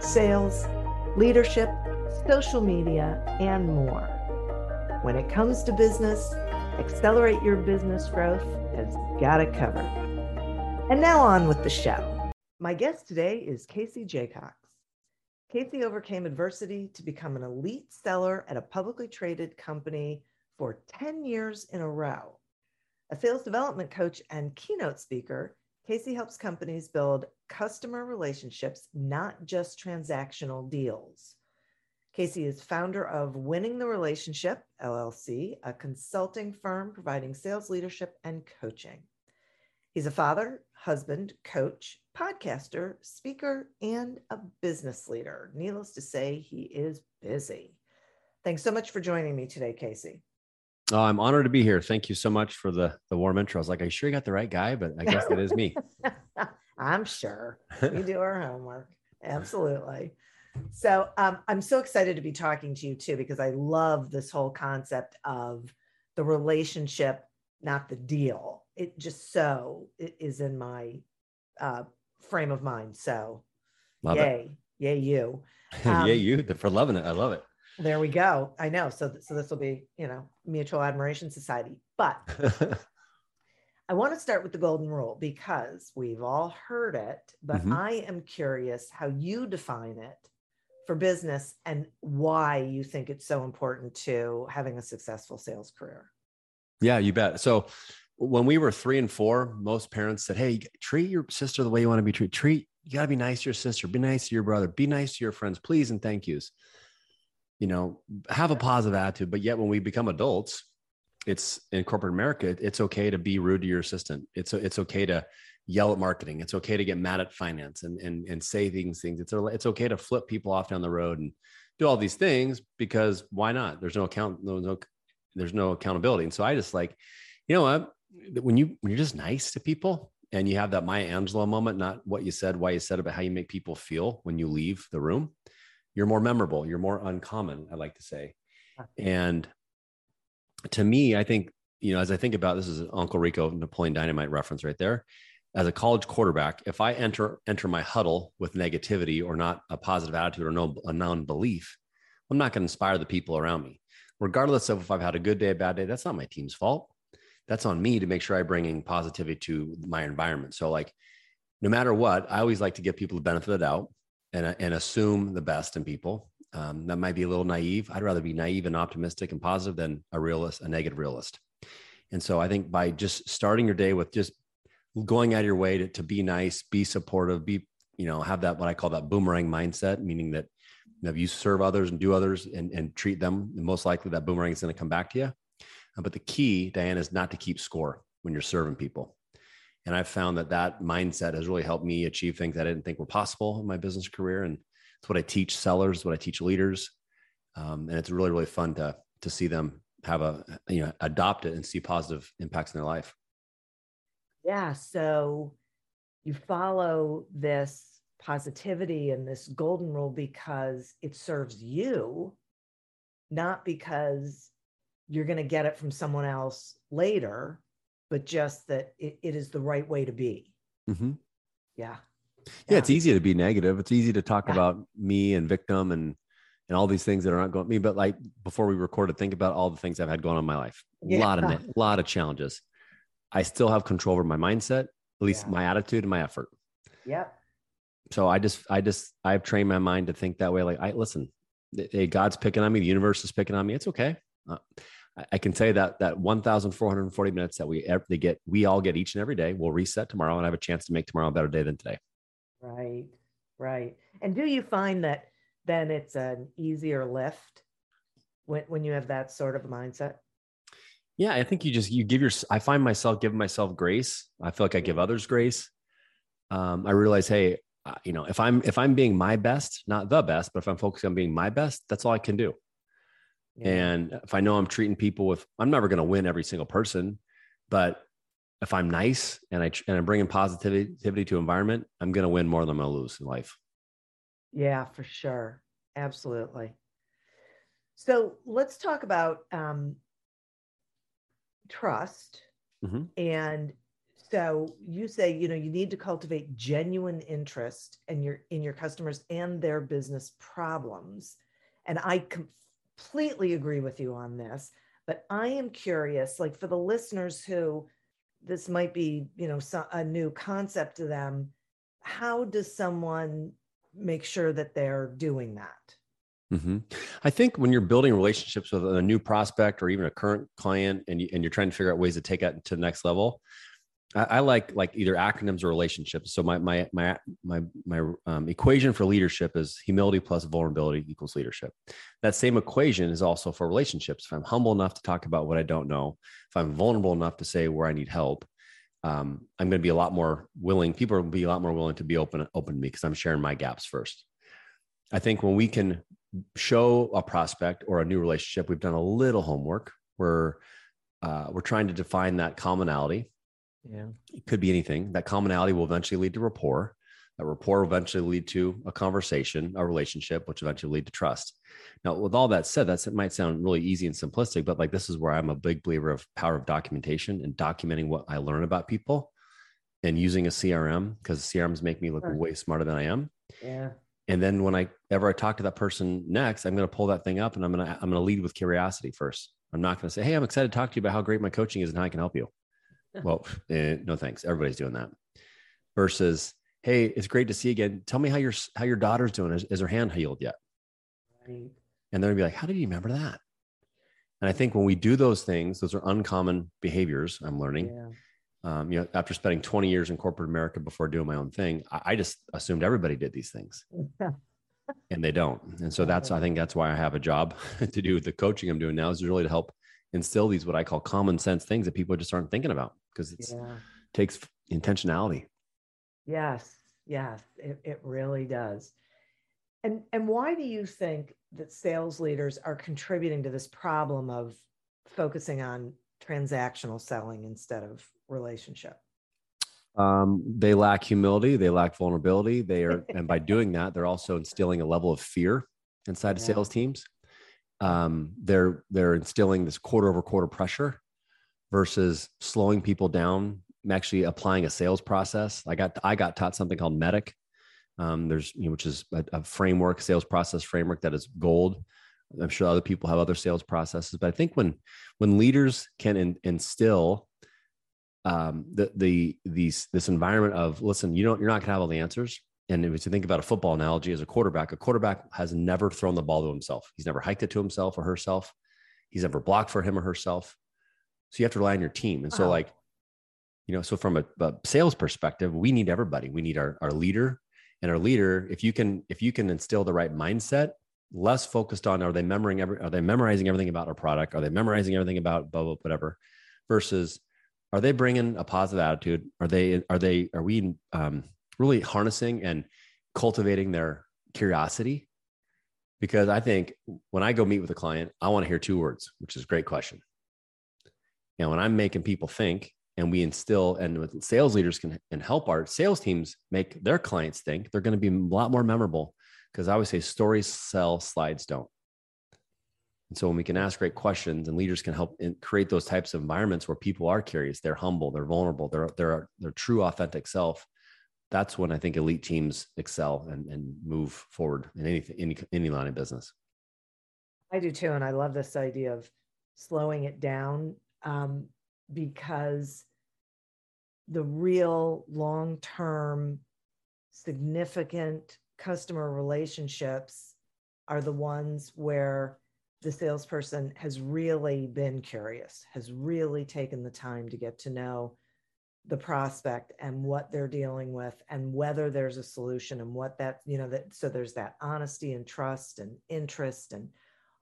sales, leadership, social media, and more. When it comes to business, accelerate your business growth has got it covered. And now on with the show. My guest today is Casey Jacox. Casey overcame adversity to become an elite seller at a publicly traded company for 10 years in a row. A sales development coach and keynote speaker, Casey helps companies build customer relationships, not just transactional deals. Casey is founder of Winning the Relationship, LLC, a consulting firm providing sales leadership and coaching. He's a father, husband, coach, podcaster, speaker, and a business leader. Needless to say, he is busy. Thanks so much for joining me today, Casey. Oh, I'm honored to be here. Thank you so much for the the warm intro. I was like, "Are you sure you got the right guy?" But I guess that is me. I'm sure we do our homework. Absolutely. So um, I'm so excited to be talking to you too because I love this whole concept of the relationship, not the deal. It just so it is in my uh, frame of mind. So, love yay, it. yay you, um, yay you for loving it. I love it. There we go. I know. So, so this will be, you know, mutual admiration society. But I want to start with the golden rule because we've all heard it, but mm-hmm. I am curious how you define it for business and why you think it's so important to having a successful sales career. Yeah, you bet. So when we were three and four, most parents said, Hey, treat your sister the way you want to be treated. Treat, you got to be nice to your sister, be nice to your brother, be nice to your friends, please and thank yous you know, have a positive attitude. But yet when we become adults, it's in corporate America, it's okay to be rude to your assistant. It's it's okay to yell at marketing. It's okay to get mad at finance and and and say things things. It's it's okay to flip people off down the road and do all these things because why not? There's no account no no there's no accountability. And so I just like, you know what? When you when you're just nice to people and you have that Maya Angelou moment, not what you said, why you said about how you make people feel when you leave the room you're more memorable you're more uncommon i like to say. And to me i think you know as i think about this is uncle rico napoleon dynamite reference right there. As a college quarterback if i enter enter my huddle with negativity or not a positive attitude or no a non-belief i'm not going to inspire the people around me. Regardless of if i've had a good day a bad day that's not my team's fault. That's on me to make sure i bring in positivity to my environment. So like no matter what i always like to give people the benefit of the doubt and, and assume the best in people. Um, that might be a little naive. I'd rather be naive and optimistic and positive than a realist, a negative realist. And so I think by just starting your day with just going out of your way to, to be nice, be supportive, be, you know, have that, what I call that boomerang mindset, meaning that you know, if you serve others and do others and, and treat them, most likely that boomerang is going to come back to you. Uh, but the key, Diane, is not to keep score when you're serving people. And I've found that that mindset has really helped me achieve things I didn't think were possible in my business career. And it's what I teach sellers, what I teach leaders. Um, and it's really, really fun to, to see them have a, you know, adopt it and see positive impacts in their life. Yeah. So you follow this positivity and this golden rule because it serves you, not because you're going to get it from someone else later but just that it, it is the right way to be. Mm-hmm. Yeah. yeah. yeah. it's easy to be negative. It's easy to talk yeah. about me and victim and and all these things that are not going me. But like before we recorded, think about all the things I've had going on in my life. Yeah. A lot of a lot of challenges. I still have control over my mindset, at least my attitude and my effort. Yep. So I just I just I've trained my mind to think that way. Like I listen, hey, God's picking on me, the universe is picking on me. It's okay. Uh, I can say that that 1,440 minutes that we they get, we all get each and every day. We'll reset tomorrow and have a chance to make tomorrow a better day than today. Right, right. And do you find that then it's an easier lift when when you have that sort of mindset? Yeah, I think you just you give your. I find myself giving myself grace. I feel like I give others grace. Um, I realize, hey, you know, if I'm if I'm being my best, not the best, but if I'm focusing on being my best, that's all I can do. Yeah. And if I know I'm treating people with, I'm never going to win every single person, but if I'm nice and I and I'm bringing positivity to environment, I'm going to win more than I'm going to lose in life. Yeah, for sure, absolutely. So let's talk about um, trust. Mm-hmm. And so you say, you know, you need to cultivate genuine interest in your in your customers and their business problems. And I completely agree with you on this. But I am curious, like for the listeners who this might be, you know, a new concept to them, how does someone make sure that they're doing that? Mm-hmm. I think when you're building relationships with a new prospect or even a current client, and you, and you're trying to figure out ways to take that to the next level, I, like like either acronyms or relationships. So my my my my my um, equation for leadership is humility plus vulnerability equals leadership. That same equation is also for relationships. If I'm humble enough to talk about what I don't know, if I'm vulnerable enough to say where I need help, um, I'm going to be a lot more willing. People will be a lot more willing to be open open to me because I'm sharing my gaps first. I think when we can show a prospect or a new relationship, we've done a little homework. We're uh, we're trying to define that commonality. Yeah, it could be anything. That commonality will eventually lead to rapport. That rapport will eventually lead to a conversation, a relationship, which eventually lead to trust. Now, with all that said, that's it might sound really easy and simplistic, but like this is where I'm a big believer of power of documentation and documenting what I learn about people and using a CRM because CRMs make me look sure. way smarter than I am. Yeah. And then when I ever I talk to that person next, I'm going to pull that thing up and I'm going to I'm going to lead with curiosity first. I'm not going to say, "Hey, I'm excited to talk to you about how great my coaching is and how I can help you." well, eh, no thanks. Everybody's doing that. Versus, "Hey, it's great to see you again. Tell me how your how your daughter's doing. Is, is her hand healed yet?" Right. And they're to be like, "How did you remember that?" And I think when we do those things, those are uncommon behaviors. I'm learning. Yeah um, you know, after spending 20 years in corporate America before doing my own thing, I, I just assumed everybody did these things. and they don't. And so that's, I think that's why I have a job to do with the coaching I'm doing now is really to help instill these, what I call common sense things that people just aren't thinking about because it yeah. takes intentionality. Yes. Yes. It, it really does. And, and why do you think that sales leaders are contributing to this problem of focusing on transactional selling instead of relationship? Um, they lack humility, they lack vulnerability. They are, and by doing that, they're also instilling a level of fear inside yeah. of sales teams. Um, they're they're instilling this quarter over quarter pressure versus slowing people down. Actually applying a sales process. I got I got taught something called MEDDIC Um, there's you know, which is a, a framework, sales process framework that is gold. I'm sure other people have other sales processes, but I think when when leaders can in, instill um, the the these this environment of listen, you don't you're not gonna have all the answers. And if you think about a football analogy as a quarterback, a quarterback has never thrown the ball to himself. He's never hiked it to himself or herself. He's never blocked for him or herself. So you have to rely on your team. And so, like, you know, so from a, a, sales perspective, we need everybody. We need our, our leader and our leader. If you can, if you can instill the right mindset, less focused on are they memorizing every, are they memorizing everything about our product? Are they memorizing everything about blah, blah, whatever versus are they bringing a positive attitude? Are they are they are we um, really harnessing and cultivating their curiosity? Because I think when I go meet with a client, I want to hear two words, which is a great question. And when I'm making people think, and we instill, and with sales leaders can and help our sales teams make their clients think, they're going to be a lot more memorable. Because I always say stories sell, slides don't. And so when we can ask great questions and leaders can help create those types of environments where people are curious, they're humble, they're vulnerable, they're they're their true authentic self. That's when I think elite teams excel and, and move forward in any any any line of business. I do too, and I love this idea of slowing it down um, because the real long term significant customer relationships are the ones where the salesperson has really been curious, has really taken the time to get to know the prospect and what they're dealing with and whether there's a solution and what that, you know, that so there's that honesty and trust and interest and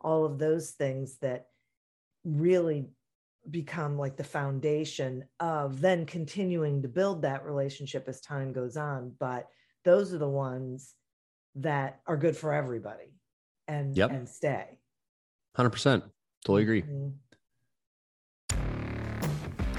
all of those things that really become like the foundation of then continuing to build that relationship as time goes on. But those are the ones that are good for everybody and Yep. and stay. 100%. Totally agree. Mhm.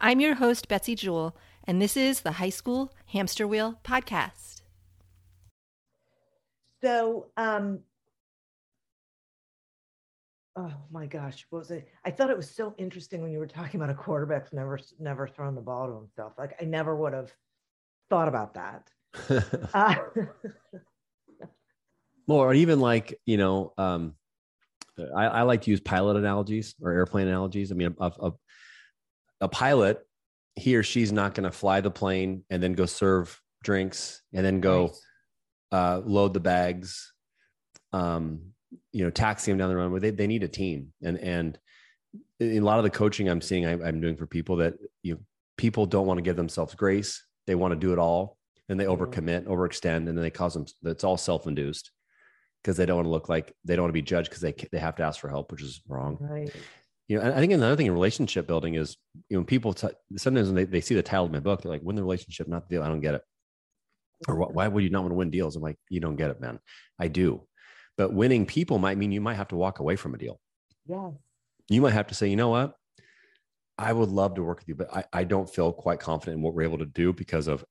I'm your host, Betsy Jewell, and this is the High School Hamster Wheel Podcast. So, um, oh my gosh, what was it? I thought it was so interesting when you were talking about a quarterback's never never thrown the ball to himself. Like I never would have thought about that. Uh, Well, or even like, you know, um, I, I like to use pilot analogies or airplane analogies. I mean, a, a, a pilot, he or she's not going to fly the plane and then go serve drinks and then go uh, load the bags, um, you know, taxi them down the runway. They, they need a team. And, and in a lot of the coaching I'm seeing, I, I'm doing for people that, you know, people don't want to give themselves grace. They want to do it all and they Mhm. overcommit, overextend, and then they cause them, it's all self-induced because they don't want to look like they don't want to be judged because they they have to ask for help, which is wrong. right. You know, I think another thing in relationship building is you know when people t- sometimes when they, they see the title of my book, they're like, "Win the relationship, not the deal." I don't get it. Or "Wh- why would you not want to win deals? I'm like, you don't get it, man. I do, but winning people might mean you might have to walk away from a deal. Yes. You might have to say, you know what, I would love to work with you, but I, I don't feel quite confident in what we're able to do because of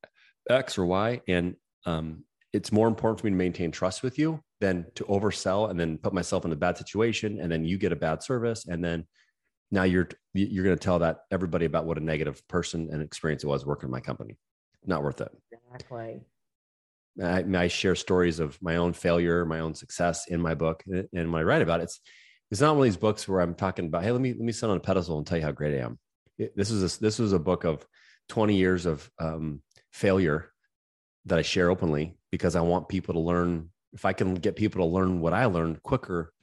X or Y, and um, it's more important for me to maintain trust with you than to oversell and then put myself in a bad situation and then you get a bad service and then now you're you're going to tell that everybody about what a negative person and experience it was working in my company. Not worth it. Exactly. I, I share stories of my own failure my own success in my book? And when i write about it it's it's not one of these books where i'm talking about hey let me let me sit on a pedestal and tell you how great i am. It- this is a, this was a book of 20 years of um, failure that i share openly because i want people to learn if i can get people to learn what i learned quicker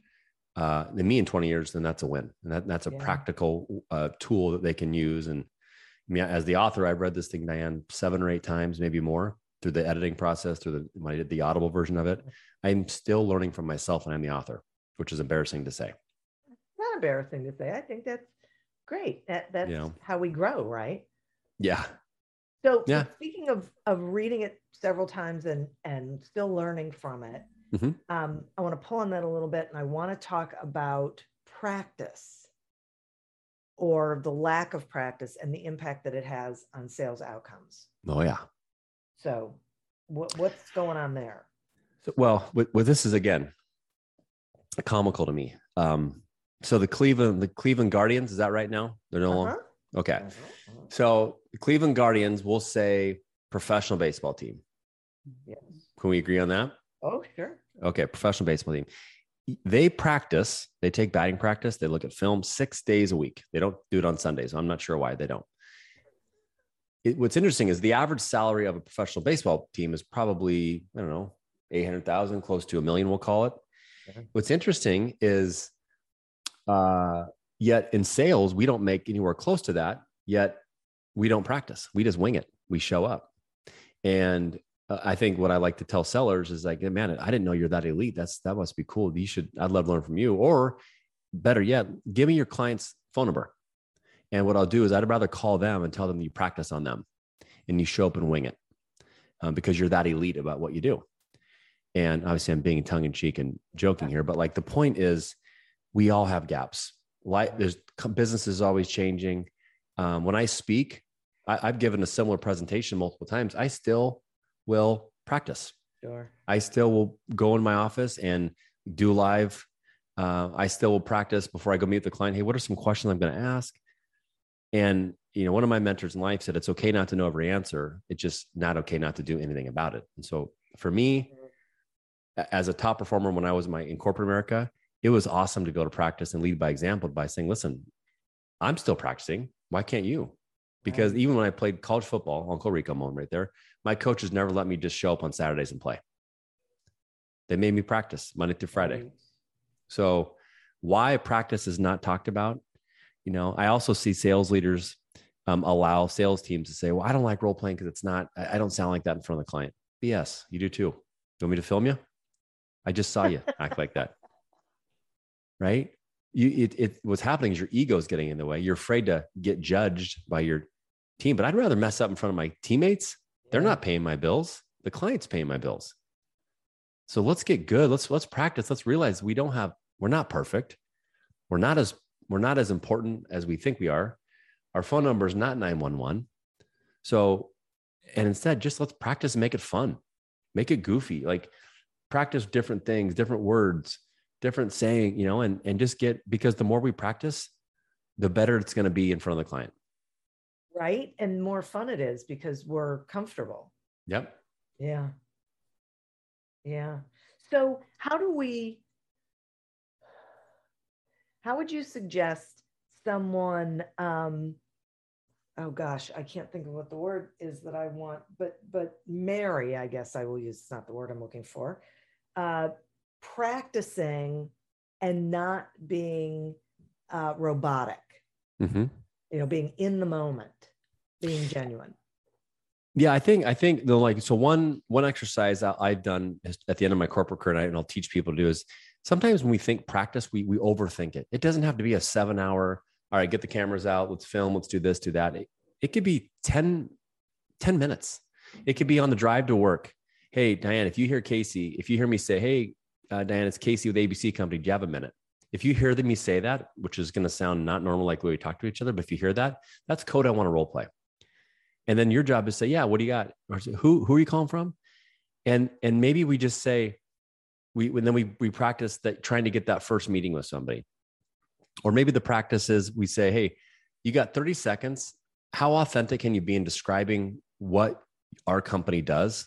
uh, than me in 20 years then that's a win and that, that's a Yeah. practical uh, tool that they can use and I mean, as the author, I've read this thing, Diane, seven or eight times, maybe more through the editing process, through the when I did the audible version of it. I'm still learning from myself, and I'm the author, which is embarrassing to say. Not embarrassing to say. I think that's great. That that's Yeah. how we grow, right? Yeah, So Yeah. speaking of of reading it several times and and still learning from it, Mhm. um, I want to pull on that a little bit, and I want to talk about practice or the lack of practice and the impact that it has on sales outcomes. oh yeah. So, what what's going on there? So, well, with this is again comical to me. Um, so the Cleveland, the Cleveland Guardians, is that right now? They're no longer Uh-huh. okay. Uh-huh. So the Cleveland Guardians, will say professional baseball team. Yes. Can we agree on that? Oh, sure. Okay, professional baseball team. They practice, they take batting practice, they look at film six days a week. They don't do it on Sundays. I'm not sure why they don't. It, what's interesting is the average salary of a professional baseball team is probably, I don't know, 800,000, close to a million, we'll call it. What's interesting is, uh, yet in sales, we don't make anywhere close to that, yet we don't practice. We just wing it, we show up. And uh, I think what I like to tell sellers is like, man, I didn't know you're that elite. That's that must be cool. You should. I'd love to learn from you. Or better yet, give me your client's phone number. And what I'll do is I'd rather call them and tell them you practice on them, and you show up and wing it, um, because you're that elite about what you do. And obviously, I'm being tongue in cheek and joking here, but like the point is, we all have gaps. Like there's business is always changing. Um, when I speak, I, I've given a similar presentation multiple times. I still will practice. Sure. I still will go in my office and do live. Uh, I still will practice before I go meet the client. Hey, what are some questions I'm going to ask? And you know, one of my mentors in life said it's okay not to know every answer. It's just not okay not to do anything about it. And so for me, as a top performer when I was in my in corporate America, it was awesome to go to practice and lead by example by saying, listen, I'm still practicing. Why can't you? Because right. even when I played college football, Uncle Rico moment right there, my coaches never let me just show up on Saturdays and play. They made me practice Monday through Friday. Right. So why practice is not talked about, you know, I also see sales leaders um, allow sales teams to say, well, I don't like role playing because it's not, I, I don't sound like that in front of the client. BS, you do too. You want me to film you? I just saw you act like that. Right? You, it, it, what's happening is your ego is getting in the way. You're afraid to get judged by your team, but I'd rather mess up in front of my teammates. They're not paying my bills. The client's paying my bills. So let's get good. Let's let's practice. Let's realize we don't have we're not perfect. We're not as we're not as important as we think we are. Our phone number is not 911. So and instead just let's practice and make it fun. Make it goofy. Like practice different things, different words, different saying, you know, and and just get because the more we practice, the better it's going to be in front of the client. Right? And more fun it is because we're comfortable. Yep. Yeah. Yeah. So, how do we how would you suggest someone um oh gosh, I can't think of what the word is that I want, but but Mary, I guess I will use it's not the word I'm looking for. Uh practicing and not being uh robotic. Mm-hmm. You know, being in the moment, being genuine. Yeah, I think I think the like so one one exercise I've done at the end of my corporate career, and I'll teach people to do is sometimes when we think practice, we we overthink it. It doesn't have to be a seven hour. All right, get the cameras out. Let's film. Let's do this, do that. It, it could be 10, 10 minutes. It could be on the drive to work. Hey, Diane, if you hear Casey, if you hear me say, "Hey, uh, Diane, it's Casey with ABC Company. Do you have a minute?" If you hear me say that, which is going to sound not normal like we talk to each other, but if you hear that, that's code I want to role play. And then your job is say, yeah, what do you got? Or who who are you calling from? And and maybe we just say, we and then we we practice that trying to get that first meeting with somebody. Or maybe the practice is we say, hey, you got 30 seconds. How authentic can you be in describing what our company does?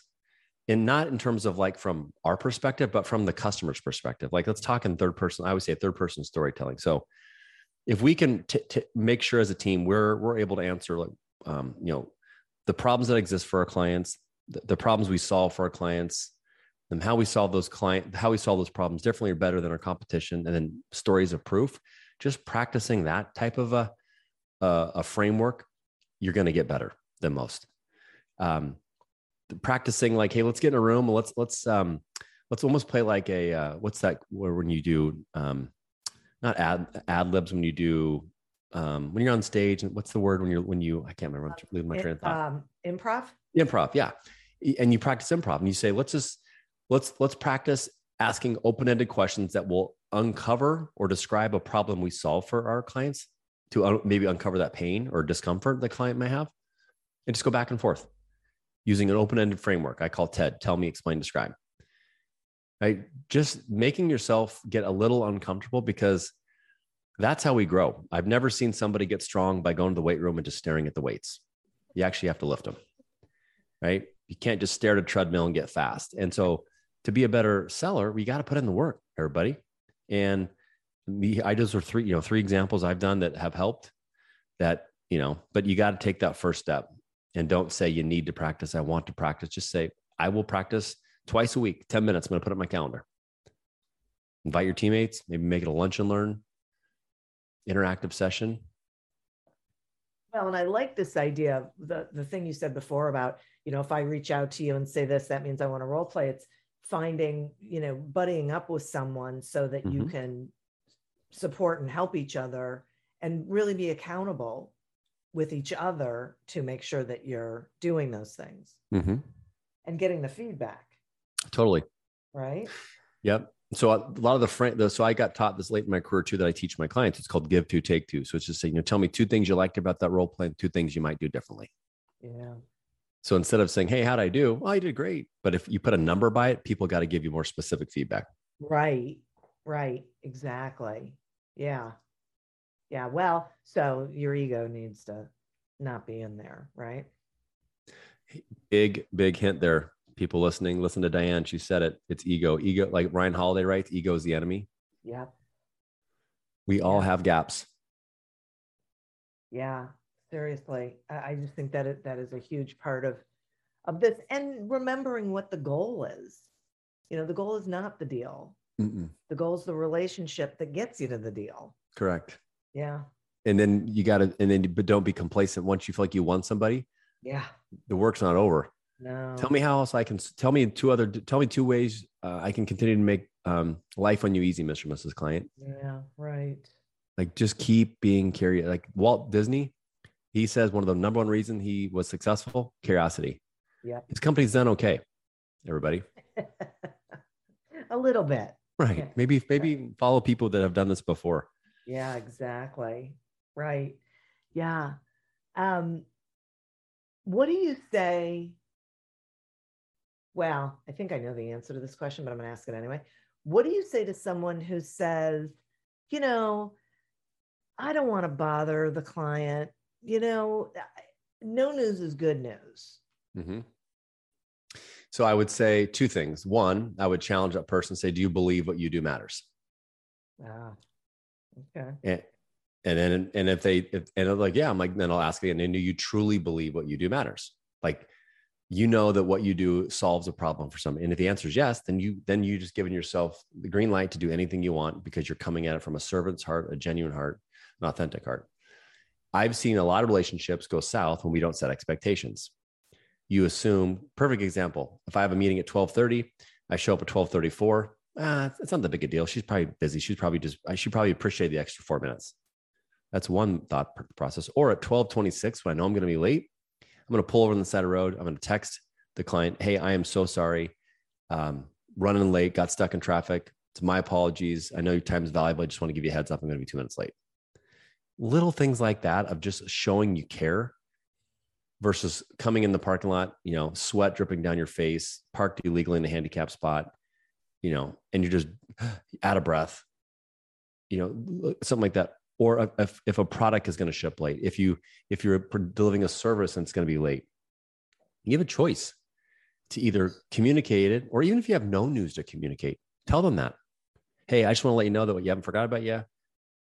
And not in terms of like from our perspective, but from the customer's perspective. Like let's talk in third person. I would say third person storytelling. So if we can t- t- make sure as a team we're we're able to answer like um, you know the problems that exist for our clients, the, the problems we solve for our clients, and how we solve those client, how we solve those problems differently or better than our competition, and then stories of proof. Just practicing that type of a a, a framework, you're going to get better than most. Um, practicing like, hey, let's get in a room. Let's let's um, let's almost play like a uh, what's that where when you do um, not ad ad libs when you do um, when you're on stage and what's the word when you're when you I can't remember I'm losing my train of thought. Um, improv. Improv, yeah. And you practice improv, and you say, let's just let's let's practice asking open-ended questions that will uncover or describe a problem we solve for our clients to un- maybe uncover that pain or discomfort the client may have, and just go back and forth using an open-ended framework. I call TED: Tell Me, Explain, Describe. Right, just making yourself get a little uncomfortable because that's how we grow. I've never seen somebody get strong by going to the weight room and just staring at the weights. You actually have to lift them, right? You can't just stare at a treadmill and get fast. And so, to be a better seller, we got to put in the work, everybody. And me, I just are three, you know, three examples I've done that have helped. That you know, but you got to take that first step, and don't say you need to practice. I want to practice. Just say I will practice twice a week, ten minutes. I'm going to put it in my calendar. Invite your teammates. Maybe make it a lunch and learn interactive session Well, and I like this idea of the the thing you said before about, you know, if I reach out to you and say this, that means I want to role play. It's finding, you know, buddying up with someone so that you Mhm. can support and help each other and really be accountable with each other to make sure that you're doing those things hmm and getting the feedback, Totally. right? Yep. So a lot of the friend, so I got taught this late in my career too that I teach my clients. It's called give two, take two. So it's just saying, you know, tell me two things you liked about that role play, and two things you might do differently. Yeah. So instead of saying, "Hey, how'd I do?" Well, I did great. But if you put a number by it, people got to give you more specific feedback. Right. Right. Exactly. Yeah. Yeah. Well, so your ego needs to not be in there, right? Big, big hint there. People listening, listen to Diane. She said it. It's ego. Ego, like Ryan Holiday writes, ego is the enemy. yeah We all have gaps. Yeah. Seriously. I, I just think that it, that is a huge part of of this and remembering what the goal is. You know, the goal is not the deal. Mm-mm. The goal is the relationship that gets you to the deal. Correct. Yeah. And then you got to, and then, but don't be complacent. Once you feel like you won somebody, Yeah. the work's not over. No. Tell me how else I can tell me two other tell me two ways uh, I can continue to make um, life on you easy, Mr. and Mrs. Client. Yeah. Right. Like just keep being curious. Like Walt Disney, he says one of the number one reason he was successful, curiosity. Yeah. His company's done okay. Everybody, a little bit. right? Yeah. Maybe maybe follow people that have done this before. Yeah, exactly. Right. Yeah. Um, what do you say? Well, I think I know the answer to this question, but I'm going to ask it anyway. What do you say to someone who says, you know, I don't want to bother the client. You know, no news is good news. Mhm. So I would say two things. One, I would challenge that person, say, "Do you believe what you do matters?" Ah, okay. And and then and if they if, and they're like, yeah, I'm like, then I'll ask again, and do you truly believe what you do matters? Like, you know that what you do solves a problem for somebody. And if the answer is yes, then you then you just given yourself the green light to do anything you want because you're coming at it from a servant's heart, a genuine heart, an authentic heart. I've seen a lot of relationships go south when we don't set expectations. You assume, perfect example. If I have a meeting at 12:30, I show up at 12:34. Ah, it's not that big a deal. She's probably busy. She's probably just I should probably appreciate the extra four minutes. That's one thought process. Or at 1226, when I know I'm going to be late, I'm going to pull over on the side of the road. I'm going to text the client, Hey, I am so sorry. Um, running late, got stuck in traffic. It's my apologies. I know your time is valuable. I just want to give you a heads up. I'm going to be two minutes late. Little things like that of just showing you care versus coming in the parking lot, you know, sweat dripping down your face, parked illegally in the handicap spot, you know, and you're just out of breath, you know, something like that. Or if, if a product is going to ship late, if you if you're delivering a service and it's going to be late, you have a choice to either communicate it, or even if you have no news to communicate, tell them that. Hey, I just want to let you know that what you haven't forgot about yet.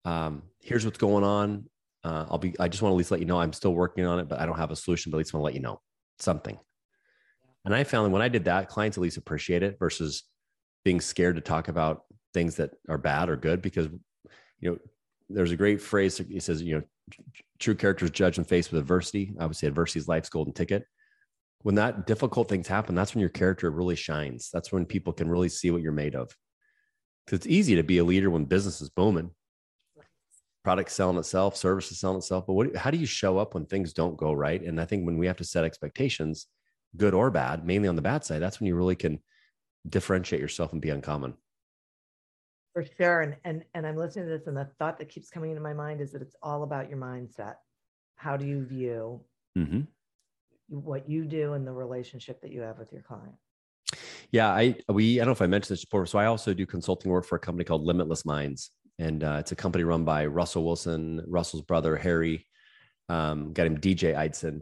Um, here's what's going on. Uh, I'll be. I just want to at least let you know I'm still working on it, but I don't have a solution. But at least want to let you know something. And I found when I did that, clients at least appreciate it versus being scared to talk about things that are bad or good because you know there's a great phrase he says you know true characters judged and faced with adversity. Say adversity is life's golden ticket. When that difficult things happen that's when your character really shines. That's when people can really see what you're made of. Because it's easy to be a leader when business is booming. Product selling itself service is selling itself but what, how do you show up when things don't go right? And i think when we have to set expectations good or bad mainly on the bad side that's when you really can differentiate yourself and be uncommon For sure. And and and I'm listening to this and the thought that keeps coming into my mind is that it's all about your mindset. How do you view mm-hmm. what you do and the relationship that you have with your client? Yeah, I we I don't know if I mentioned this before. So I also do consulting work for a company called Limitless Minds, and uh, it's a company run by Russell Wilson, Russell's brother Harry, um, got him DJ Eidson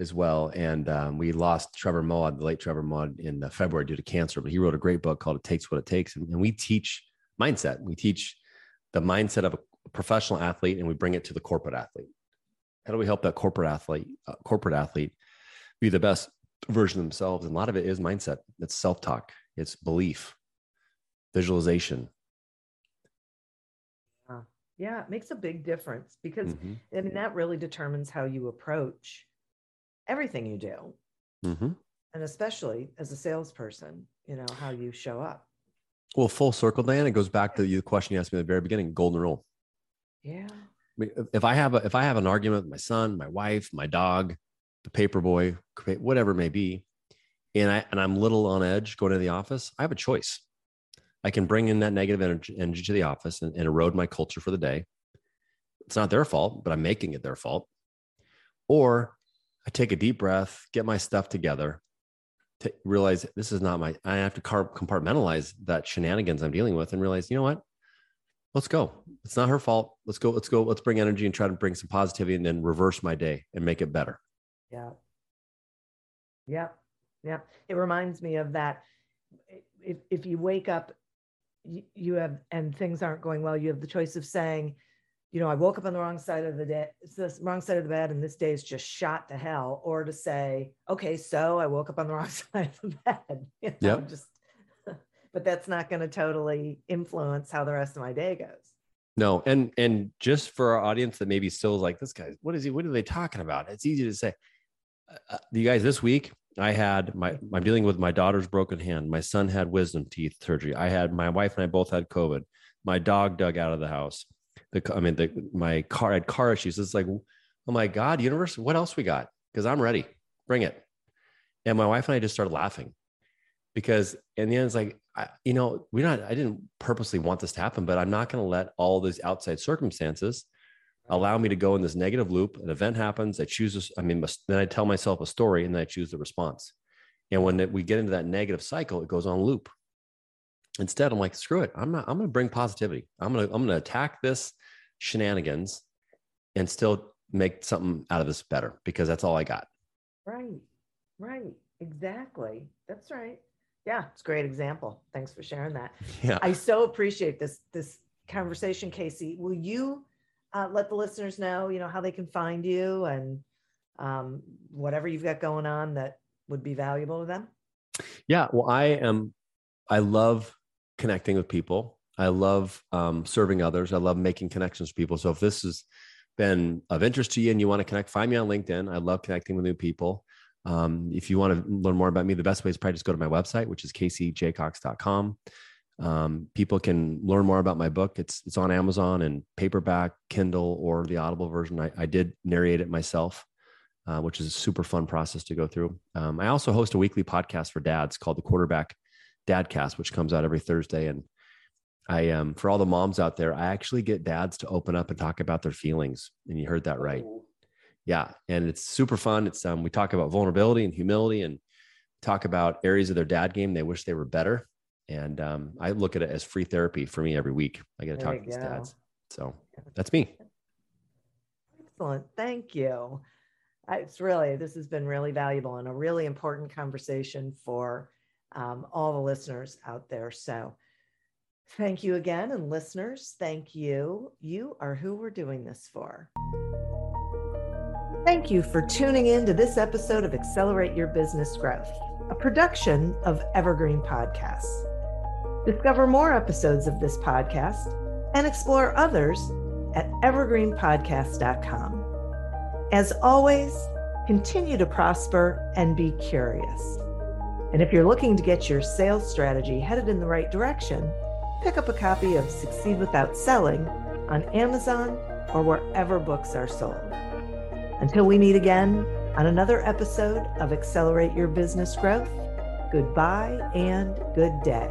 as well. And um, we lost Trevor Moawad, the late Trevor Moawad, in uh, February due to cancer. But he wrote a great book called "It Takes What It Takes," and, and we teach mindset. We teach the mindset of a professional athlete, and we bring it to the corporate athlete. How do we help that corporate athlete, uh, corporate athlete, be the best version of themselves. And a lot of it is mindset. It's self-talk. It's belief, visualization. Yeah. Yeah, it makes a big difference because Mhm. I mean that really determines how you approach everything you do. Mhm. And especially as a salesperson, you know, how you show up. Well, full circle, Dan. It goes back to the question you asked me at the very beginning. Golden rule. Yeah. If- if I have a if I have an argument with my son, my wife, my dog, the paper boy, whatever it may be, and I and I'm little on edge going to the office, I have a choice. I can bring in that negative energy, energy to the office and, and erode my culture for the day. It's not their fault, but I'm making it their fault. Or I take a deep breath, get my stuff together, to realize this is not my. I have to compartmentalize that shenanigans I'm dealing with, and realize, you know what? let's go. It's not her fault. Let's go. Let's go. Let's bring energy and try to bring some positivity and then reverse my day and make it better. Yeah. Yeah. Yeah. It reminds me of that. If, if you wake up, you, have, and things aren't going well, you have the choice of saying, you know, I woke up on the wrong side of the day, it's this wrong side of the bed, and this day is just shot to hell, or to say, okay, so I woke up on the wrong side of the bed. You know, Yep. just, but that's not going to totally influence how the rest of my day goes. No, and and just for our audience that maybe still is like this guy, what is he? What are they talking about? It's easy to say. Uh, you guys, this week I had my I'm dealing with my daughter's broken hand. My son had wisdom teeth surgery. I had my wife and I both had COVID. My dog dug out of the house. The I mean, the my car had car issues. It's like, oh my god, universe, what else we got? Because I'm ready. Bring it. And my wife and I just started laughing because in the end, it's like, I, you know, we're not, I didn't purposely want this to happen, but I'm not going to let all these outside circumstances allow me to go in this negative loop. An event happens. I choose this. I mean, then I tell myself a story and then I choose the response. And when we get into that negative cycle, it goes on loop. Instead, I'm like, screw it. I'm not, I'm going to bring positivity. I'm going to, I'm going to attack this shenanigans and still make something out of this better because that's all I got. Right. Right. Exactly. That's right. Yeah. It's a great example. Thanks for sharing that. Yeah. I so appreciate this this conversation, Casey. Will you uh, let the listeners know, you know, how they can find you and um, whatever you've got going on that would be valuable to them? Yeah. Well, I am, I love connecting with people. I love um, serving others. I love making connections with people. So if this has been of interest to you and you want to connect, find me on LinkedIn. I love connecting with new people. Um, if you want to learn more about me, the best way is probably just go to my website, which is caseyjacox.com. Um, people can learn more about my book. It's it's on Amazon and paperback, Kindle, or the Audible version. I, I did narrate it myself, uh, which is a super fun process to go through. Um, I also host a weekly podcast for dads called the Quarterback Dadcast, which comes out every Thursday. And I um for all the moms out there, I actually get dads to open up and talk about their feelings. And you heard that right. Yeah. And it's super fun. It's um we talk about vulnerability and humility and talk about areas of their dad game they wish they were better. And um, I look at it as free therapy for me every week. I get to There talk to these go. dads. So that's me. Excellent. Thank you. It's really, this has been really valuable and a really important conversation for um, all the listeners out there. So thank you again. And listeners, thank you. You are who we're doing this for. Thank you for tuning in to this episode of Accelerate Your Business Growth, a production of Evergreen Podcasts. Discover more episodes of this podcast and explore others at evergreenpodcast.com. As always, continue to prosper and be curious. And if you're looking to get your sales strategy headed in the right direction, pick up a copy of Succeed Without Selling on Amazon or wherever books are sold. Until we meet again on another episode of Accelerate Your Business Growth, goodbye and good day.